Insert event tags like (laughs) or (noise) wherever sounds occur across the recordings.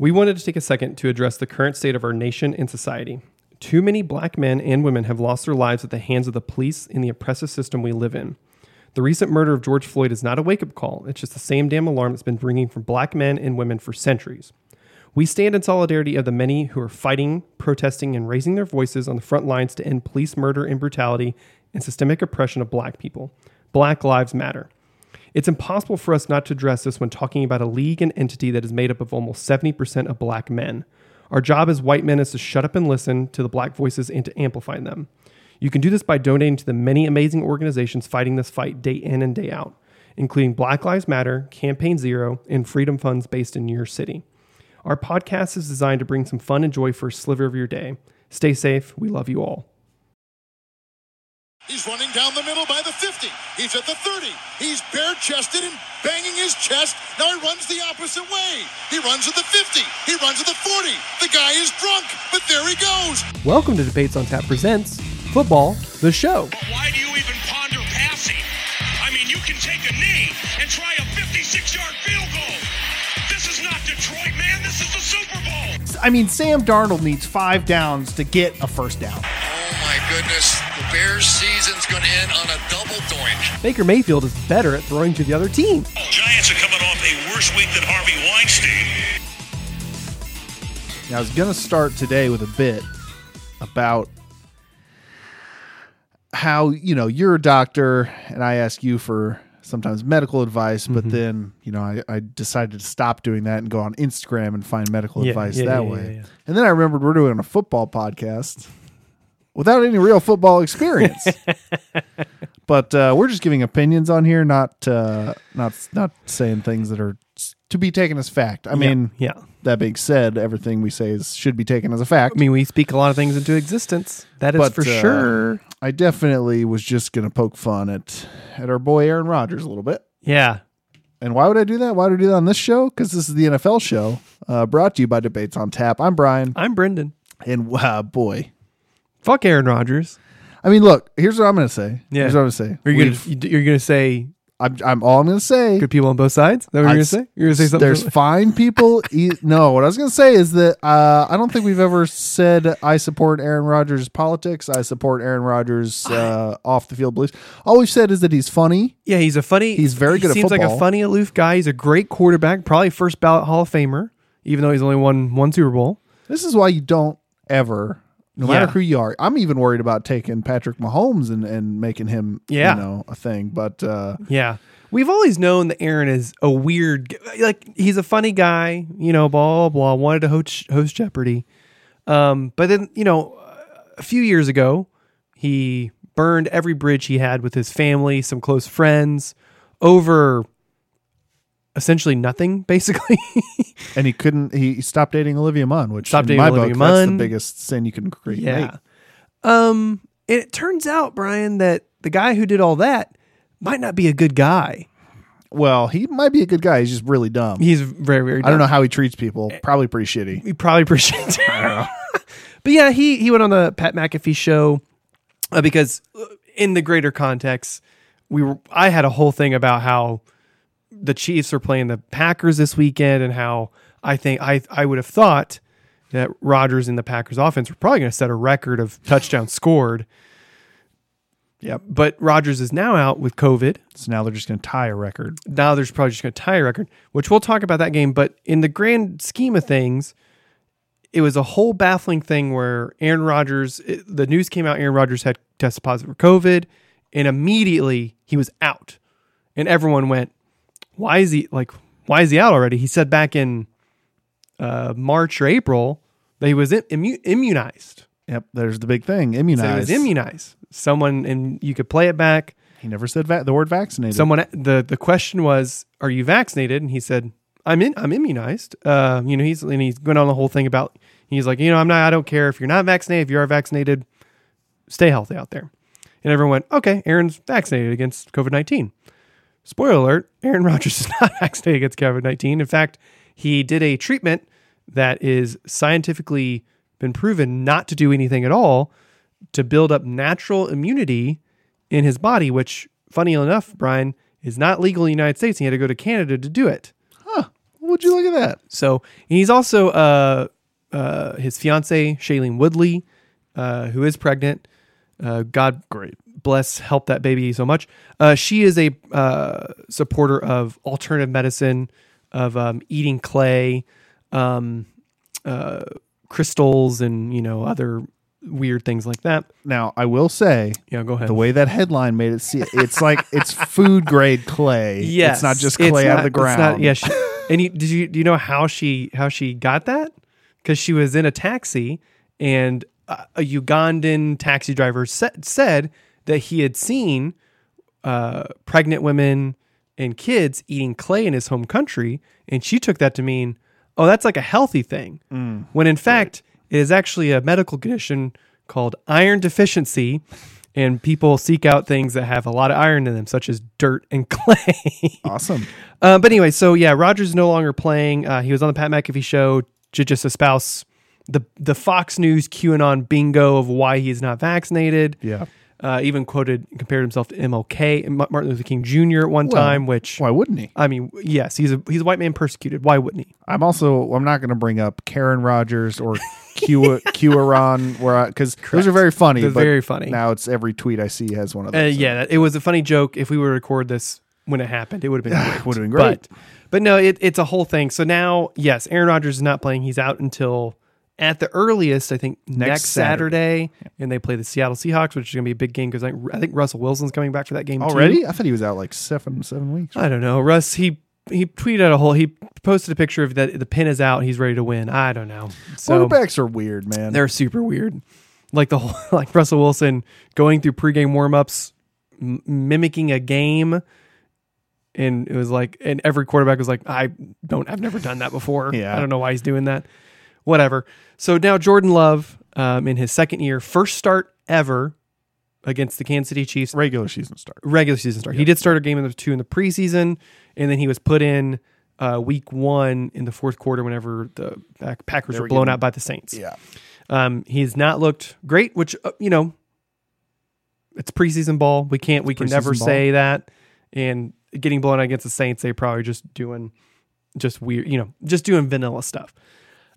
We wanted to take a second to address the current state of our nation and society. Too many black men and women have lost their lives at the hands of the police in the oppressive system we live in. The recent murder of George Floyd is not a wake up call, it's just the same damn alarm that's been ringing for black men and women for centuries. We stand in solidarity of the many who are fighting, protesting, and raising their voices on the front lines to end police murder and brutality and systemic oppression of black people. Black Lives Matter. It's impossible for us not to address this when talking about a league and entity that is made up of almost 70% of black men. Our job as white men is to shut up and listen to the black voices and to amplify them. You can do this by donating to the many amazing organizations fighting this fight day in and day out, including Black Lives Matter, Campaign Zero, and Freedom Funds based in your city. Our podcast is designed to bring some fun and joy for a sliver of your day. Stay safe. We love you all. He's running down the middle by the 50. He's at the 30. He's bare chested and banging his chest. Now he runs the opposite way. He runs at the 50. He runs at the 40. The guy is drunk, but there he goes. Welcome to Debates on Tap Presents Football, the show. But why do you even ponder passing? I mean, you can take a knee and try a 56 yard field goal. This is not Detroit, man. This is the Super Bowl. I mean, Sam Darnold needs five downs to get a first down. Oh my goodness, the Bears season's going to end on a double doink. Baker Mayfield is better at throwing to the other team. Giants are coming off a worse week than Harvey Weinstein. Now, I was going to start today with a bit about how, you know, you're a doctor and I ask you for sometimes medical advice, but Mm-hmm. then, you know, I, I decided to stop doing that and go on Instagram and find medical Yeah, advice yeah, that yeah, way. yeah, yeah. And then I remembered we're doing a football podcast without any real football experience. (laughs) but uh, we're just giving opinions on here, not uh, not not saying things that are to be taken as fact. I mean, yeah. that being said, everything we say is should be taken as a fact. I mean, we speak a lot of things into existence. That is But, for uh, sure. I definitely was just going to poke fun at at our boy Aaron Rodgers a little bit. Yeah. And why would I do that? Why would I do that on this show? Because this is the NFL show, uh, brought to you by Debates on Tap. I'm Brian, I'm Brendan. and uh, boy, Fuck Aaron Rodgers. I mean, look. Here's what I'm going to say. Yeah. Here's what I'm going to say. Are you We've- gonna, you're going to say I'm, I'm all I'm going to say. good people on both sides? Is that what you're I to say? You're going to say something? There's fine people. (laughs) e- no, what I was going to say is that uh, I don't think we've ever said I support Aaron Rodgers' politics. I support Aaron Rodgers' uh, off the field beliefs. All we've said is that he's funny. yeah, he's a funny. He's very he good at Seems like a football. funny, aloof guy. He's a great quarterback. Probably first ballot Hall of Famer, even though he's only won one Super Bowl. This is why you don't ever, no Yeah. matter who you are. I'm even worried about taking Patrick Mahomes and, and making him, Yeah. you know, a thing. But uh, Yeah. We've always known that Aaron is a weird, like he's a funny guy, you know, blah blah blah. Wanted to host, host Jeopardy, um, but then you know, a few years ago, he burned every bridge he had with his family, some close friends, over essentially nothing, (laughs) basically. and he couldn't. He stopped dating Olivia Munn, which Stopped in dating my Olivia book, that's the biggest sin you can create. yeah. Um, and it turns out, Brian, that the guy who did all that might not be a good guy. Well, he might be a good guy. He's just really dumb. He's very, very. I don't know how he treats people. Probably pretty shitty. he probably appreciate (laughs) it. I don't know. (laughs) but yeah, he he went on the Pat McAfee show uh, because uh, in the greater context, we were I had a whole thing about how the Chiefs are playing the Packers this weekend and how I think I I would have thought that Rodgers and the Packers offense were probably going to set a record of touchdowns scored. Yeah, But Rodgers is now out with COVID So now they're just going to tie a record. now they're probably just going to tie a record, which we'll talk about that game. But in the grand scheme of things, it was a whole baffling thing where Aaron Rodgers, it- the news came out, Aaron Rodgers had tested positive for COVID, and immediately he was out. And everyone went, why is he like, why is he out already? He said back in uh, March or April that he was immu- immunized. Yep. There's the big thing. So he Immunized. was immunized. Someone, and you could play it back. he never said va- the word vaccinated. someone the the question was are you vaccinated and he said i'm in i'm immunized uh you know he's and he's going on the whole thing about he's like you know i'm not i don't care if you're not vaccinated if you are vaccinated stay healthy out there and everyone went okay aaron's vaccinated against covid-19 spoiler alert aaron rodgers is (laughs) not vaccinated against covid-19 in fact he did a treatment that is scientifically been proven not to do anything at all to build up natural immunity in his body, which, funny enough, Brian, is not legal in the United States. He had to go to Canada to do it. Well, would you look at that? So he's also uh, uh, his fiance Shailene Woodley, uh, who is pregnant. Uh, God Great. Bless, help that baby so much. Uh, she is a uh, supporter of alternative medicine, of um, eating clay, um, uh, crystals, and you know other weird things like that. Now, I will say, Yeah, go ahead. the way that headline made it see it's like it's food grade clay. Yes, it's not just clay out of the it's ground. not- yeah, she, and you, did you do you know how she how she got that? Because she was in a taxi, and a, a Ugandan taxi driver sa- said that he had seen uh, pregnant women and kids eating clay in his home country, and she took that to mean, oh, that's like a healthy thing. Mm, when in fact, it is actually a medical condition called iron deficiency. And people seek out things that have a lot of iron in them, such as dirt and (laughs) clay. awesome. Uh, but anyway, so yeah, Rodgers is no longer playing. Uh, he was on the Pat McAfee show to just espouse the the Fox News QAnon bingo of why he is not vaccinated. Yeah. Uh, even quoted compared himself to MLK, Ma- Martin Luther King Jr. at one time. Which Why wouldn't he? I mean, yes, he's a he's a white man persecuted. Why wouldn't he? I'm also I'm not going to bring up Karen Rogers or Q (laughs) QAnon where because those are very funny. They're but very funny. Now it's every tweet I see has one of Uh, those. yeah, it was a funny joke. If we would record this when it happened, it would have been great. Would have been great. But, but no, it, it's a whole thing. So now, yes, Aaron Rodgers is not playing. He's out until at the earliest, I think next, Saturday, and they play the Seattle Seahawks, which is going to be a big game because I, I think Russell Wilson's coming back for that game too. Already? I thought he was out like seven seven weeks. I don't know. Russ he he tweeted out a whole. He posted a picture of that the pin is out. He's ready to win. I don't know. So Quarterbacks are weird, man. they're super weird. Like the whole, (laughs) like Russell Wilson going through pregame warmups, m- mimicking a game, and it was like, and every quarterback was like, I don't, I've never done that before. Yeah. I don't know why he's doing that. Whatever. So now Jordan Love, um, in his second year, first start ever against the Kansas City Chiefs, regular season start. regular season start. He did start a game in the two in the preseason, and then he was put in uh, week one in the fourth quarter whenever the Pack- Packers were were blown getting- out by the Saints. Yeah. Um, he's not looked great, which uh, you know, it's preseason ball. We can't, we can never ball. say that. And getting blown out against the Saints, they probably just doing just weird, you know, just doing vanilla stuff.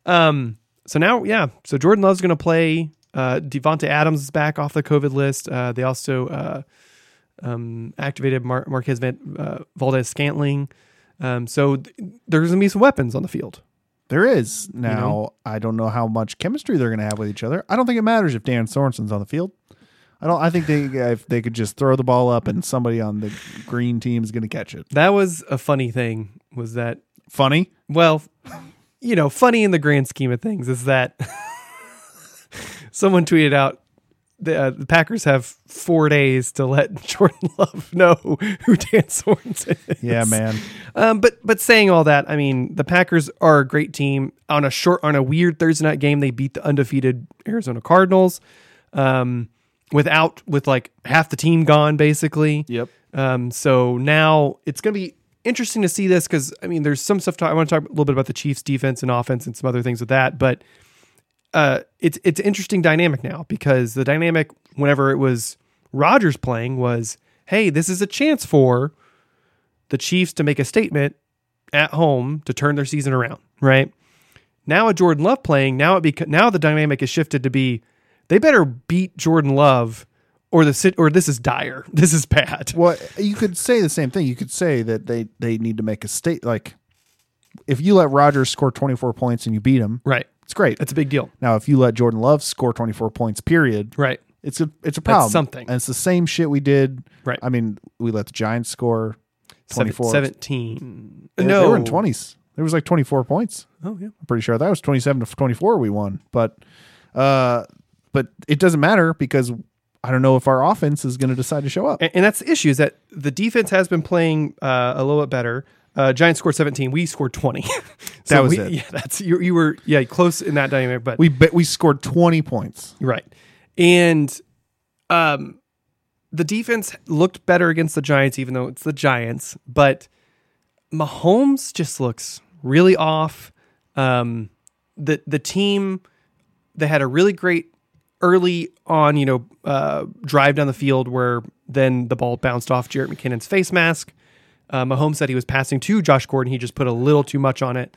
Um, so now, yeah, so Jordan Love's going to play. Uh, Davante Adams is back off the COVID list. Uh, they also uh, um, activated Mar- Marquez Van- uh, Valdes Scantling. Um, so th- there's going to be some weapons on the field. There is. Now, I don't know how much chemistry they're going to have with each other. I don't think it matters if Dan Sorensen's on the field. I don't. I think they (laughs) if they could just throw the ball up and somebody on the green team is going to catch it. That was a funny thing. Was that Funny. Well, you know, funny in the grand scheme of things is that (laughs) someone tweeted out the, uh, the Packers have four days to let (laughs) Jordan Love know who Dan Sorensen is. Yeah, man. Um, but but saying all that, I mean, the Packers are a great team. On a short, on a weird Thursday night game, they beat the undefeated Arizona Cardinals. Um, without with like half the team gone, basically. Yep. Um, so now it's going to be interesting to see this because I mean, there's some stuff. To, I want to talk a little bit about the Chiefs' defense and offense and some other things with that, but uh, it's it's interesting dynamic now because the dynamic whenever it was Rodgers playing was, hey, this is a chance for the Chiefs to make a statement at home to turn their season around, right? Now with Jordan Love playing, now it beca- now the dynamic is shifted to be they better beat Jordan Love or the sit or this is dire. (laughs) This is bad. Well, you could say the same thing. You could say that they they need to make a state like if you let Rodgers score 24 points and you beat him, Right. it's great. That's a big deal. now, if you let Jordan Love score 24 points, period, Right. it's a it's a problem. something. And it's the same shit we did. Right. I mean, we let the Giants score 24. 17. They- no. they were in 20s. There was like 24 points. Oh, yeah. I'm pretty sure that was 27 to 24 we won. But uh but it doesn't matter because I don't know if our offense is going to decide to show up. And, and that's the issue is that the defense has been playing uh, a little bit better. Uh, Giants scored 17. We scored 20. (laughs) So That was we- it. Yeah, (laughs) that's you. You were yeah close in that dynamic, but We bet we scored 20 points. right. And um, the defense looked better against the Giants, even though it's the Giants. But Mahomes just looks really off. Um, the the team they had a really great early on, you know, uh, drive down the field where then the ball bounced off Jerick McKinnon's face mask. Uh, Mahomes said he was passing to Josh Gordon. He just put a little too much on it.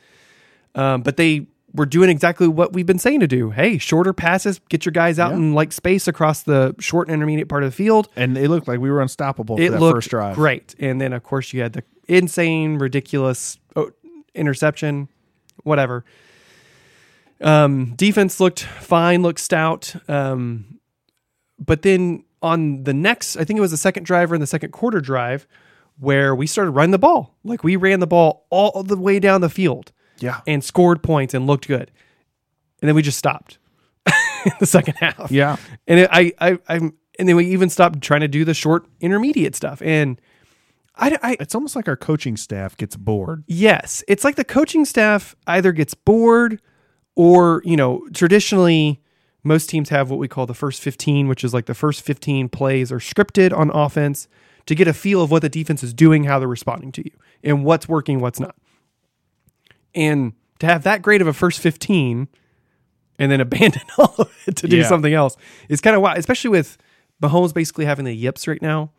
Um, but they were doing exactly what we've been saying to do. Hey, shorter passes, get your guys out Yeah. in like space across the short and intermediate part of the field. And it looked like we were unstoppable for It that looked first drive. great. And then, of course, you had the insane, ridiculous oh, interception, whatever. Um, defense looked fine, looked stout. Um, but then on the next, I think it was the second drive or in the second quarter drive, where we started running the ball. Like we ran the ball all the way down the field Yeah. and scored points and looked good. And then we just stopped (laughs) in the second half. Yeah. And it, I, I, I'm, and then we even stopped trying to do the short intermediate stuff. And I, I, It's almost like our coaching staff gets bored. yes, it's like the coaching staff either gets bored or, you know, traditionally most teams have what we call the first 15, which is like the first 15 plays are scripted on offense to get a feel of what the defense is doing, how they're responding to you, and what's working, what's not. And to have that great of a first 15 and then (laughs) abandon all of it to do Yeah. something else is kind of wild, especially with Mahomes basically having the yips right now.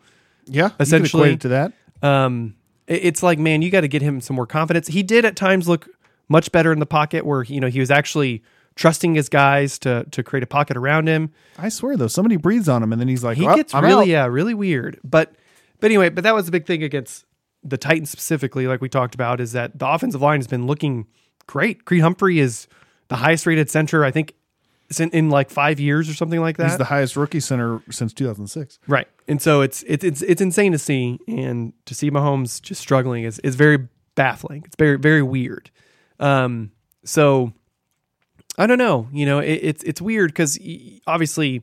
Yeah. Essentially- to that. Um, it's like, man, you got to get him some more confidence. He did at times look much better in the pocket where, you know, he was actually trusting his guys to to create a pocket around him. I swear though, somebody breathes on him and then he's like, He "Well, gets I'm really, out." yeah, really weird. But, but anyway, but that was the big thing against the Titans specifically, like we talked about, is that the offensive line has been looking great. Creed Humphrey is the highest rated center, I think, in, in like five years or something like that. He's the highest rookie center since 2006. Right. And so it's it's it's it's insane to see and to see Mahomes just struggling is is very baffling. It's very very weird. Um so I don't know, you know, it, it's it's weird cuz obviously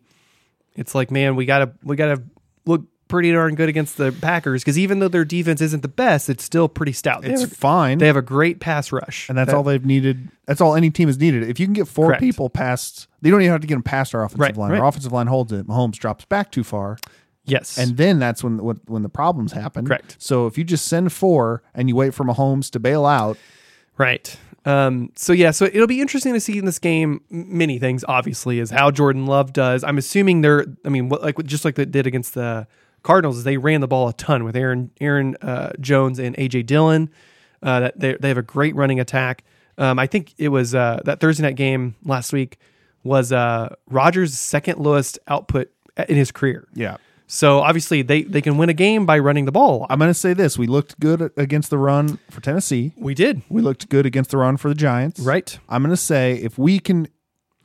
it's like man, we got to we got to look pretty darn good against the Packers cuz even though their defense isn't the best, it's still pretty stout. They It's have fine. They have a great pass rush. and that's That- all they've needed. That's all any team has needed. If you can get four Correct. people past, they don't even have to get them past our offensive Right, line. right. Our offensive line holds it. Mahomes drops back too far, Yes. and then that's when when, when the problems happen. Correct. So if you just send four and you wait for Mahomes to bail out, Right. Um, so yeah, so it'll be interesting to see in this game many things. Obviously, is how Jordan Love does. I'm assuming they're. I mean, what, like just like they did against the Cardinals, they ran the ball a ton with Aaron Aaron uh, Jones and AJ Dillon. Uh, that they they have a great running attack. Um, I think it was uh, that Thursday night game last week was uh, Rodgers' second lowest output in his career. yeah. So obviously they they can win a game by running the ball. I'm going to say this: we looked good against the run for Tennessee. We did We looked good against the run for the Giants. right, I'm going to say if we can.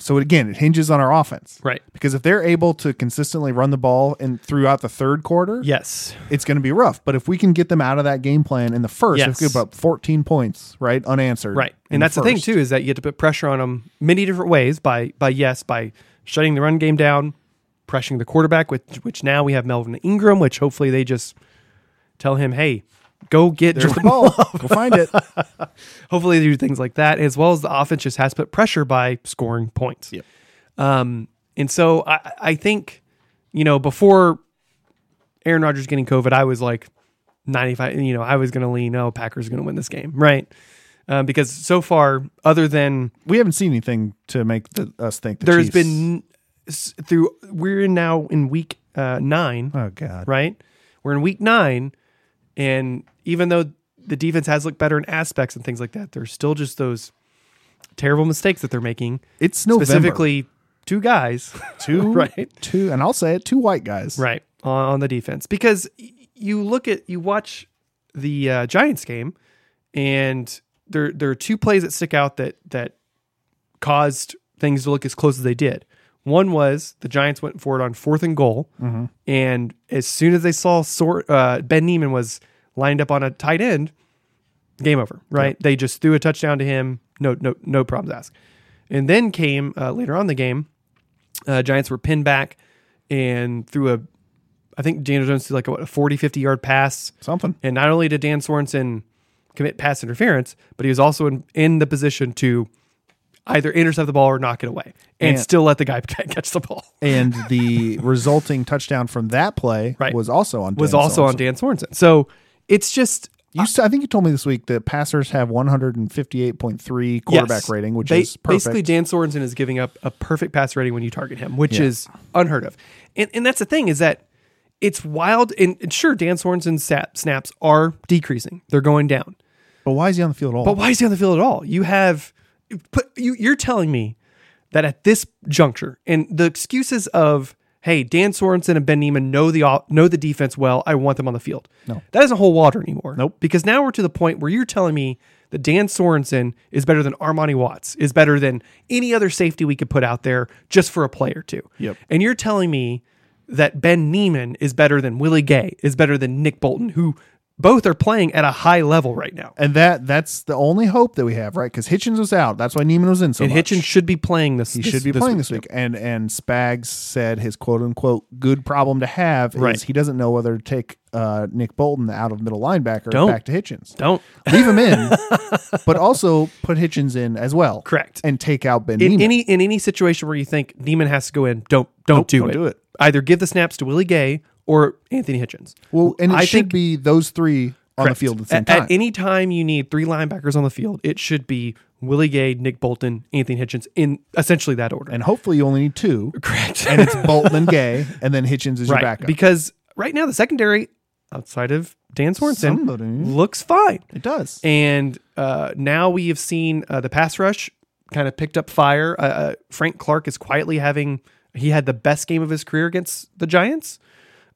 So again, it hinges on our offense, right. Because if they're able to consistently run the ball and throughout the third quarter, Yes, it's going to be rough. But if we can get them out of that game plan in the first, Yes. if we give up 14 points, right, unanswered, Right. And that's the thing too is that you have to put pressure on them many different ways by by yes, by shutting the run game down, pressuring the quarterback which which now we have Melvin Ingram, which hopefully they just tell him, "Hey, go get There's the Jordan ball. Go find it. (laughs) Hopefully they do things like that as well as the offense just has to put pressure by scoring points. Yep. Um and so I I think you know before Aaron Rodgers getting COVID, I was like 95, you know, I was going to lean, oh, Packers are going to win this game, right? Um, because so far, other than We haven't seen anything to make the, us think the there's Chiefs- been through we're now in week uh, nine, Oh God. right? We're in week nine, and even though the defense has looked better in aspects and things like that, there's still just those terrible mistakes that they're making. It's November. Specifically, two guys, (laughs) two, (laughs) right? Two, and I'll say it, two white guys. right on, on the defense because you look at you watch the uh, Giants game, and there there are two plays that stick out that that caused things to look as close as they did. One was the Giants went for it on fourth and goal, and as soon as they saw Sor- uh, Ben Niemann was lined up on a tight end, game over. Right? They just threw a touchdown to him. No, no, no problems asked. And then came uh, later on the game, uh, Giants were pinned back and threw a, I think Daniel Jones threw like a, what, a 40, 50 yard pass. Something. And not only did Dan Sorensen commit pass interference, but he was also in, in the position to either intercept the ball or knock it away and, And- still let the guy (laughs) catch the ball. And the (laughs) resulting touchdown from that play Right. was also on. Was Dan also on Sorensen. Dan Sorensen. So it's just You, s- I think you told me this week that passers have 158.3 quarterback Yes. rating, which Ba- is perfect. Basically, Dan Sorensen is giving up a perfect pass rating when you target him, which Yeah. is unheard of. And, and that's the thing is that it's wild. And, and sure, Dan Sorensen's sap, snaps are decreasing; they're going down. But why is he on the field at all? But why is he on the field at all? You have put you. You're telling me that at this juncture, and the excuses of hey, Dan Sorensen and Ben Niemann know the know the defense well. I want them on the field. No. that doesn't hold water anymore. Nope. Because now we're to the point where you're telling me that Dan Sorensen is better than Armani Watts, is better than any other safety we could put out there just for a play or two. Yep. And you're telling me that Ben Niemann is better than Willie Gay, is better than Nick Bolton, who both are playing at a high level right now. and that that's the only hope that we have, right? Because Hitchens was out. That's why Niemann was in so and much. Hitchens should be playing this. he should be playing this week. And and Spags said his quote unquote good problem to have is Right. he doesn't know whether to take uh, Nick Bolton out of middle linebacker Don't. back to Hitchens. Don't Leave him in, (laughs) but also put Hitchens in as well. Correct. And take out Ben in Niemann. any in any situation where you think Niemann has to go in, don't don't Nope, do don't it. do it. Either give the snaps to Willie Gay or Anthony Hitchens. well, and it I should think- be those three on Correct. the field at the same At, time. at any time you need three linebackers on the field, it should be Willie Gay, Nick Bolton, Anthony Hitchens in essentially that order. and hopefully you only need two. Correct. And it's (laughs) Bolton and Gay, and then Hitchens is your right. backup. Because right now the secondary outside of Dan Sorensen Somebody. looks fine. it does. And uh, now we have seen uh, the pass rush kind of picked up fire. Uh, uh, Frank Clark is quietly having, he had the best game of his career against the Giants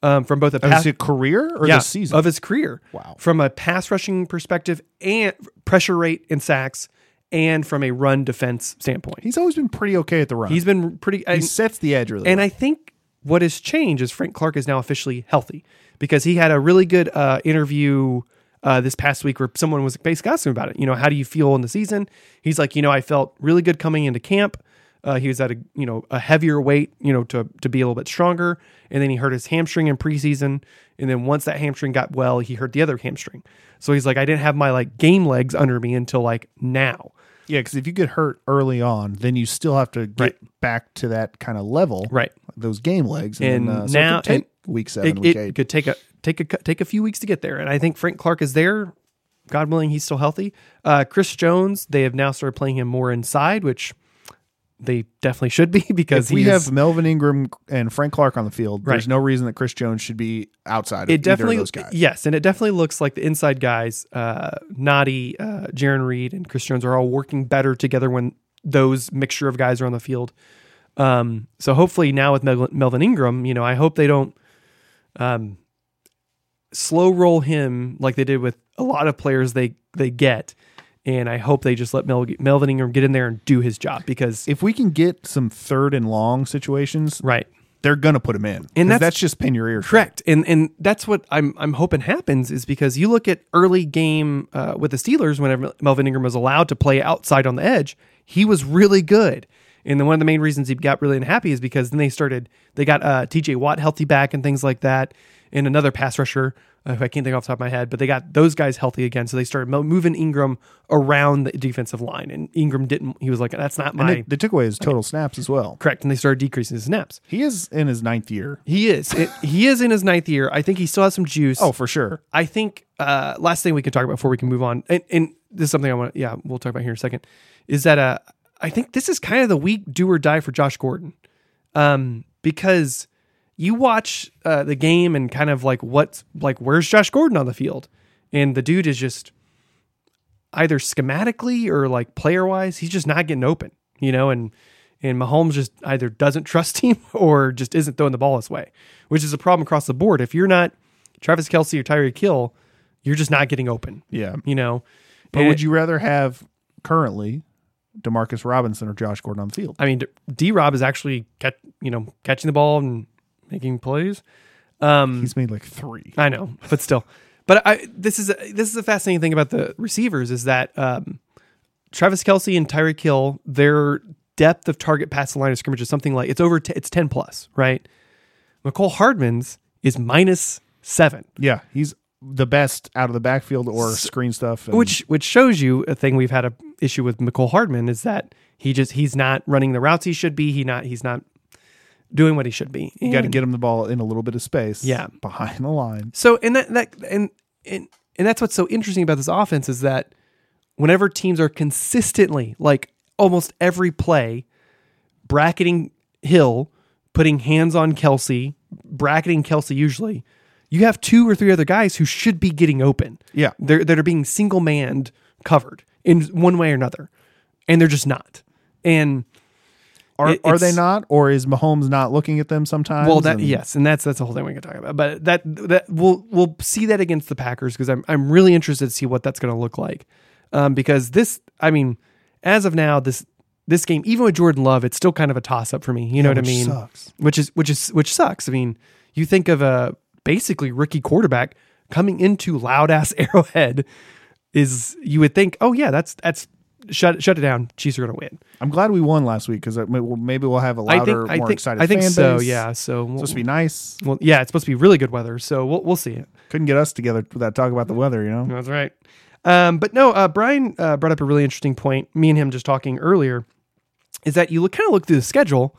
um, from both a Of pass his career or yeah, the season? of his career. Wow. From a pass rushing perspective and pressure rate and sacks and from a run defense standpoint. He's always been pretty okay at the run. He's been pretty. he And, sets the edge really. and well. I think what has changed is Frank Clark is now officially healthy because he had a really good uh, interview uh, this past week where someone was basically asking him about it. You know, how do you feel in the season? He's like, you know, I felt really good coming into camp. Uh, he was at a you know a heavier weight, you know, to to be a little bit stronger, and then he hurt his hamstring in preseason, and then once that hamstring got well, he hurt the other hamstring. So he's like, I didn't have my like game legs under me until like now. yeah, because if you get hurt early on, then you still have to get Right. back to that kind of level, Right. Those game legs, and, And then, uh, so it now could take week seven, it, week it eight. could take a take a take a few weeks to get there, and I think Frank Clark is there. God willing, he's still healthy. Uh, Chris Jones, they have now started playing him more inside, which they definitely should be (laughs) because if we have Melvin Ingram and Frank Clark on the field, there's no reason that Chris Jones should be outside. Of it definitely either of those guys. yes, and it definitely looks like the inside guys, uh, Noddy, uh, Jarran Reed, and Chris Jones are all working better together when those mixture of guys are on the field. Um, so hopefully now with Mel- Melvin Ingram, you know, I hope they don't um, slow roll him like they did with a lot of players they they get, and I hope they just let Mel- Melvin Ingram get in there and do his job because If we can get some third and long situations, right. they're gonna put him in, And that's- that's, just pin your ears. Correct, and and that's what I'm I'm hoping happens is because you look at early game uh, with the Steelers whenever Melvin Ingram was allowed to play outside on the edge, he was really good. And then one of the main reasons he got really unhappy is because then they started they got uh, T.J. Watt healthy back and things like that, and another pass rusher uh, who I can't think off the top of my head, but they got those guys healthy again, so they started moving Ingram around the defensive line, and Ingram didn't. He was like, "That's not my they, they took away his total snaps as well. correct," and they started decreasing his snaps. He is in his ninth year. He is. It, he is in his ninth year. I think he still has some juice. Oh, for sure. I think uh, last thing we can talk about before we can move on, and, and this is something I want to, yeah, we'll talk about here in a second, is that uh, I think this is kind of the week do or die for Josh Gordon, um, because you watch uh, the game and kind of like what's like where's Josh Gordon on the field, and the dude is just either schematically or like player wise, he's just not getting open, you know, and and Mahomes just either doesn't (laughs) trust him or just isn't throwing the ball his way, which is a problem across the board. If you're not Travis Kelce or Tyreek Hill, you're just not getting open. Yeah. You know, But And would you rather have currently Demarcus Robinson or Josh Gordon on the field? I mean, D Rob is actually catch, you know catching the ball and making plays. Um, He's made like three. I know, but still. But I this is a, this is a fascinating thing about the receivers is that um, Travis Kelce and Tyreek Hill, their depth of target past the line of scrimmage is something like it's over t- it's ten plus, right? Mecole Hardman's is minus seven, Yeah, he's the best out of the backfield or screen stuff. and- which which shows you a thing we've had a issue with Mecole Hardman is that he just he's not running the routes he should be. He not he's not doing what he should be. you got to And- get him the ball in a little bit of space. Yeah. behind the line. So and that that and and and that's what's so interesting about this offense is that whenever teams are consistently like almost every play bracketing Hill, putting hands on Kelce, bracketing Kelce usually, you have two or three other guys who should be getting open. Yeah. They're, that are being single manned covered in one way or another. And they're just not. And Are, It- are they not, or is Mahomes not looking at them sometimes? well, that and- yes, and that's that's the whole thing we can talk about. But that that we'll we'll see that against the Packers because I'm I'm really interested to see what that's going to look like. Um, because this, I mean, as of now, this this game, even with Jordan Love, it's still kind of a toss up for me. You know what I mean? sucks. Which is which is which sucks. I mean, you think of a basically rookie quarterback coming into loud ass (laughs) Arrowhead is you would think, oh yeah, that's that's shut shut it down. Chiefs are going to win. I'm glad we won last week because maybe we'll have a louder, think I more think excited I think fan so. base. Yeah. So It's supposed to be nice. Well, yeah, it's supposed to be really good weather, so we'll we'll see it. Couldn't get us together without talking about the weather, you know? That's right. Um, but no, uh, Brian uh, brought up a really interesting point. Me and him just talking earlier is that you look kind of look through the schedule,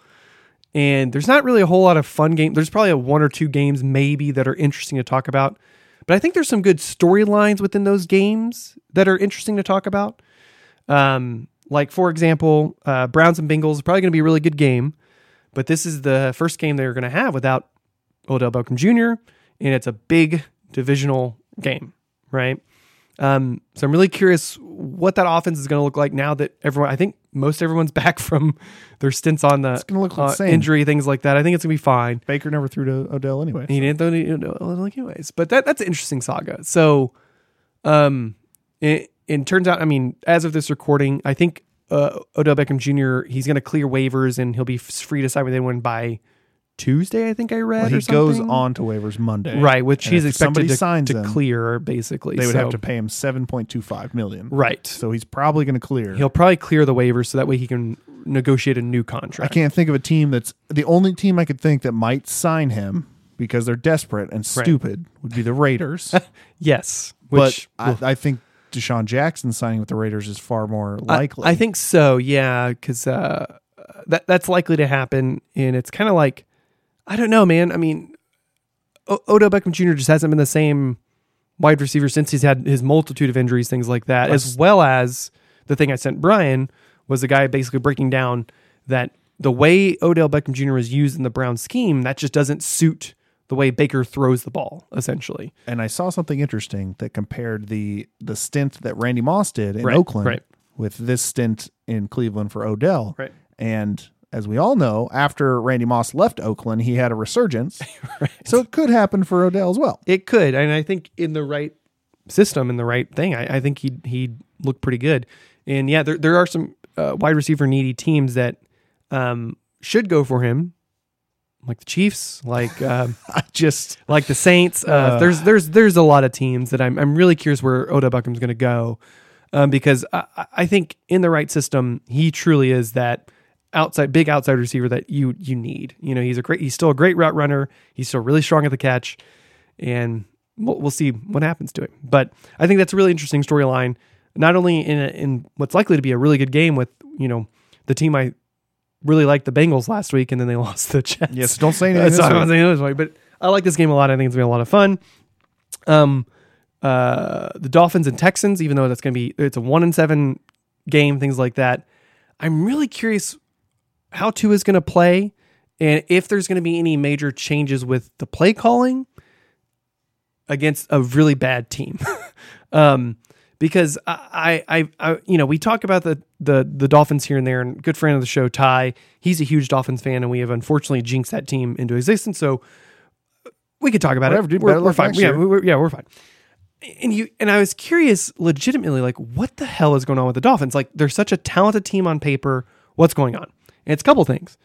and there's not really a whole lot of fun games. There's probably a one or two games maybe that are interesting to talk about, but I think there's some good storylines within those games that are interesting to talk about. Um, like for example, uh, Browns and Bengals is probably going to be a really good game, but this is the first game they're going to have without Odell Beckham Jr. and it's a big divisional game, right? Um, so I'm really curious what that offense is going to look like now that everyone. I think most everyone's (laughs) back from their stints on the uh, injury things like that. I think it's gonna be fine. Baker never threw to Odell anyway. He didn't throw any like anyways, but that that's an interesting saga. So, um, it, it turns out, I mean, as of this recording, I think uh, Odell Beckham Jr. He's going to clear waivers and he'll be free to sign with anyone by Tuesday. I think I read. Well, or he goes on to waivers Monday, right, which And he's expected to, signs to him, clear basically. They would So- have to pay him seven point two five million. right. So he's probably going to clear. He'll probably clear the waivers so that way he can negotiate a new contract. I can't think of a team that's the only team I could think that might sign him because they're desperate and stupid would be the Raiders. (laughs) Yes, but which I, I think DeSean Jackson signing with the Raiders is far more likely. I, think so. Yeah, because uh, that that's likely to happen, and it's kind of like I don't know, man. I mean, o- Odell Beckham Jr. just hasn't been the same wide receiver since he's had his multitude of injuries, things like that, as well as the thing I sent Brian was the guy basically breaking down that the way Odell Beckham Jr. was used in the Brown scheme that just doesn't suit the way Baker throws the ball, essentially. and I saw something interesting that compared the the stint that Randy Moss did in Right, Oakland right. with this stint in Cleveland for Odell. Right. And as we all know, after Randy Moss left Oakland, he had a resurgence. (laughs) So it could happen for Odell as well. It could, and I think in the right system, in the right thing, I, I think he he looked pretty good. And yeah, there there are some uh, wide receiver needy teams that um, should go for him, like the Chiefs, like um, (laughs) I just like the Saints. Uh, there's there's there's a lot of teams that I'm I'm really curious where Odell Beckham's going to go, um, because I, I- I think in the right system he truly is that outside big outside receiver that you you need. You know, he's a great he's still a great route runner. He's still really strong at the catch, and we'll, we'll see what happens to him. But I think that's a really interesting storyline. Not only in a, in what's likely to be a really good game with you know the team I really liked the Bengals last week, and then they (laughs) lost the Jets. Yes, don't say (laughs) anything all I'm saying this week, but I like this game a lot. I think it's gonna be a lot of fun. Um, uh, the Dolphins and Texans, even though that's gonna be it's a one and seven game, things like that. I'm really curious how Tua is gonna play, and if there's gonna be any major changes with the play calling against a really bad team. (laughs) um, because I, I, I, you know, we talk about the, the the Dolphins here and there, and good friend of the show, Ty, he's a huge Dolphins fan, and we have unfortunately jinxed that team into existence. So we could talk about Whatever, it. dude. We're, we're fine. Yeah, we're, yeah, we're fine. And you and I was curious, legitimately, like what the hell is going on with the Dolphins? Like they're such a talented team on paper. What's going on? And it's a couple things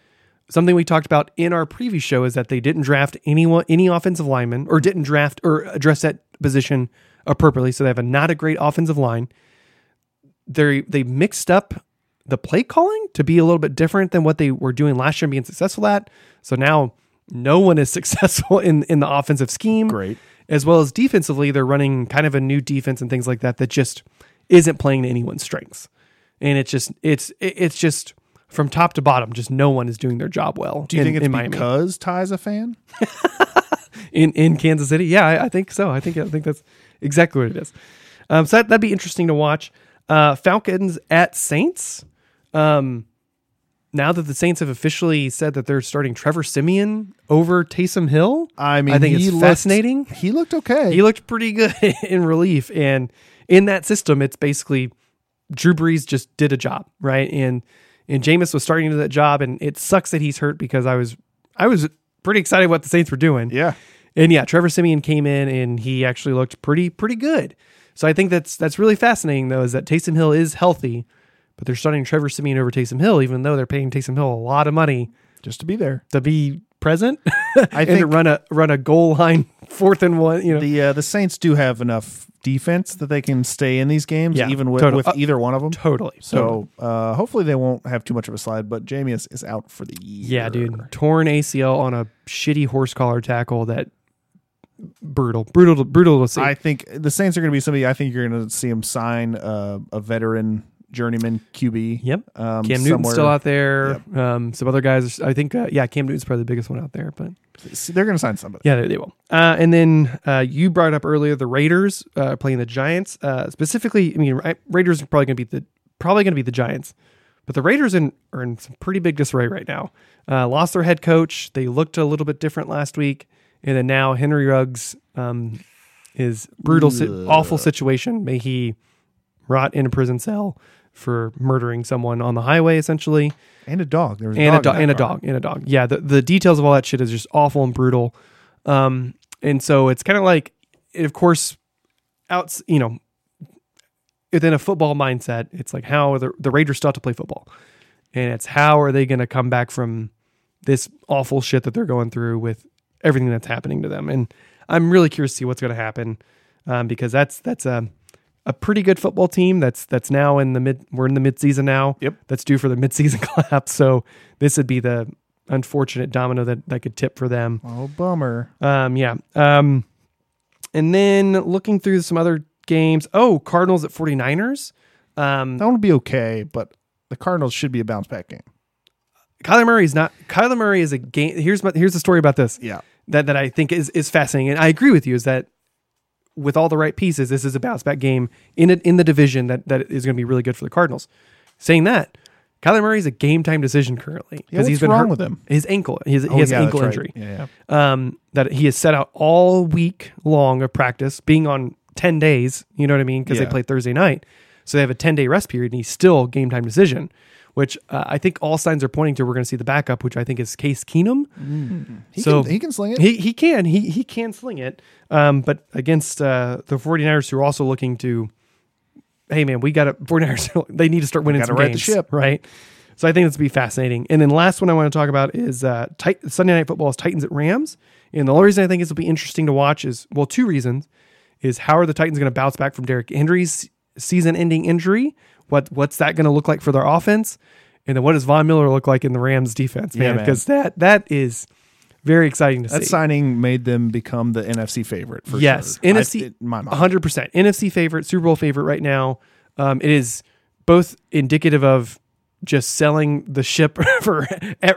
something we talked about in our previous show is that they didn't draft anyone any offensive lineman or didn't draft or address that position appropriately so they have a not a great offensive line they they mixed up the play calling to be a little bit different than what they were doing last year and being successful at so now no one is (laughs) successful in in the offensive scheme Great. as well as defensively they're running kind of a new defense and things like that that just isn't playing to anyone's strengths and it's just it's it's just from top to bottom just no one is doing their job well Do you in, think it's in Miami. because Ty's a fan? (laughs) in in Kansas City yeah I, I think so I think I think that's exactly what it is um, so that, that'd be interesting to watch uh, Falcons at Saints um, now that the Saints have officially said that they're starting Trevor Siemian over Taysom Hill, I mean, I think it's looked- fascinating. He looked okay. He looked pretty good (laughs) in relief, and in that system, it's basically Drew Brees just did a job, right? And and Jameis was starting to do that job, and it sucks that he's hurt because I was I was pretty excited what the Saints were doing. yeah. And yeah, Trevor Siemian came in and he actually looked pretty pretty good. So I think that's that's really fascinating though, is that Taysom Hill is healthy, but they're starting Trevor Siemian over Taysom Hill, even though they're paying Taysom Hill a lot of money Just to be there. to be present (laughs) I and to think run a run a goal line (laughs) fourth and one. You know, the uh, the Saints do have enough defense that they can stay in these games, Yeah, even with, totally. with Uh, either one of them. totally. totally. So uh, hopefully they won't have too much of a slide. But Jamie is, is out for the year. Yeah, dude. Torn ACL on a shitty horse collar tackle that brutal, brutal, to, brutal to see. I think the Saints are going to be somebody. I think you're going to see him sign uh, a veteran journeyman QB. yep. Um, Cam Newton's somewhere- still out there. Um, some other guys. I think. Uh, yeah, Cam Newton's probably the biggest one out there. But They're going to sign somebody. yeah, they, they will. Uh, and then uh, you brought up earlier the Raiders uh, playing the Giants. Uh, specifically, I mean, Raiders are probably going to be the probably going to be the Giants. But the Raiders in, are in some pretty big disarray right now. Uh, lost their head coach. They looked a little bit different last week, and then now Henry Ruggs um, is brutal, si- awful situation. May he rot in a prison cell for murdering someone on the highway, essentially, And a dog. There was and a dog dog, in and a dog, and a dog. Yeah, the the details of all that shit is just awful and brutal. Um, and so it's kind of like, of course, out, you know, within a football mindset, it's like how are the the Raiders still to play football, and it's how are they going to come back from this awful shit that they're going through with everything that's happening to them. And I'm really curious to see what's going to happen um, because that's that's a a pretty good football team that's that's now in the mid we're in the mid season now. Yep. That's due for the (laughs) mid season collapse. So this would be the unfortunate domino that that could tip for them. Oh, bummer. Um, yeah. Um, and then looking through some other games. Oh, Cardinals at 49ers. Um, That would be okay, but the Cardinals should be a bounce back game. Kyler Murray is not. Kyler Murray is a game. Here's my, here's the story about this. Yeah. That that I think is is fascinating, and I agree with you. Is that with all the right pieces, this is a bounce back game in it in the division that that is going to be really good for the Cardinals. Saying that, Kyler Murray is a game time decision currently because Yeah, been wrong with him? His ankle. His, Oh, he has yeah, ankle right. injury. Yeah. Um, that he has set out all week long of practice, being on ten days. You know what I mean? Because they play Thursday night, so they have a ten day rest period, and he's still game time decision. Which uh, I think all signs are pointing to. We're going to see the backup, which I think is Case Keenum. He, So- can, he can sling it. He he can he he can sling it. Um, but against uh, the 49ers who are also looking to, hey man, we got to 49ers. (laughs) They need to start winning some games, ship. right? So I think it's be fascinating. And then last one I want to talk about is uh, Tit- Sunday Night Football is Titans at Rams. And the only reason I think this will be interesting to watch is well, two reasons: is how are the Titans going to bounce back from Derrick Henry's season-ending injury? What what's that going to look like for their offense? And then what does Von Miller look like in the Rams defense, man? Because that that is very exciting to that see. That signing made them become the NFC favorite for yes, sure. NFC, I, in my mind. hundred percent NFC favorite, Super Bowl favorite right now. Um, it is both indicative of just selling the ship (laughs) for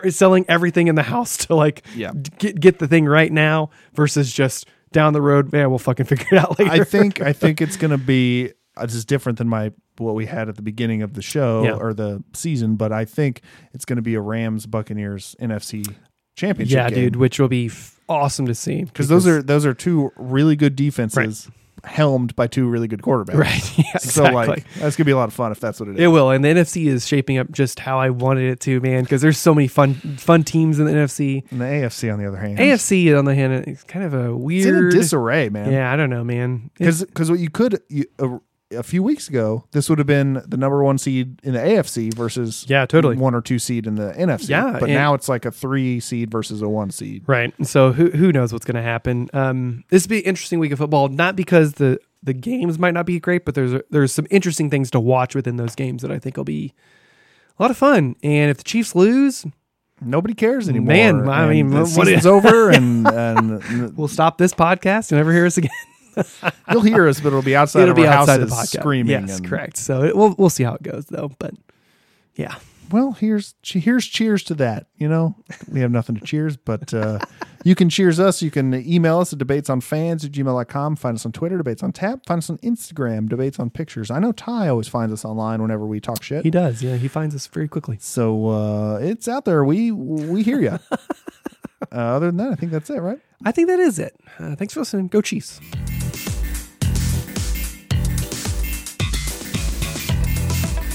selling everything in the house to like Yeah. get get the thing right now versus just down the road. Man, we'll fucking figure it out (laughs) later. I think I think it's going to be uh, just different than my what we had at the beginning of the show Yeah. or the season, but I think it's going to be a Rams Buccaneers NFC championship. yeah, dude, which will be f- awesome to see because those are those are two really good defenses helmed by two really good quarterbacks. right. (laughs) Yeah, So exactly. like that's gonna be a lot of fun if that's what it is. It will, and the NFC is shaping up just how I wanted it to, man. Because there's so many fun, fun teams in the NFC. and the AFC on the other hand, AFC on the hand, it's kind of a it's in a weird disarray, man. Yeah, I don't know, man. It's- because what you could you, a, a few weeks ago, this would have been the number one seed in the AFC versus Yeah, totally. one or two seed in the NFC. Yeah, but now it's like a three seed versus a one seed. right. So who who knows what's going to happen? Um, this would be an interesting week of football. Not because the the games might not be great, but there's there's some interesting things to watch within those games that I think will be a lot of fun. And if the Chiefs lose, Nobody cares anymore. Man, I and mean, the season's is- over, and (laughs) and we'll stop this podcast and never hear us again. (laughs) you'll hear us, but it'll be outside It'll of be our outside the houses podcast. screaming. Yes, and- correct. So it, we'll we'll see how it goes though. But yeah, Well, here's here's cheers to that. You know, we have nothing to cheers, but uh, you can cheers us. You can email us at debatesonfans at gmail.com. Find us on Twitter, debates on tap. Find us on Instagram, debates on pictures. I know Ty always finds us online whenever we talk shit. He does. Yeah, he finds us very quickly. So uh, it's out there. We we hear you. (laughs) uh, other than that, I think that's it, right? I think that is it. Uh, thanks for listening. Go Chiefs.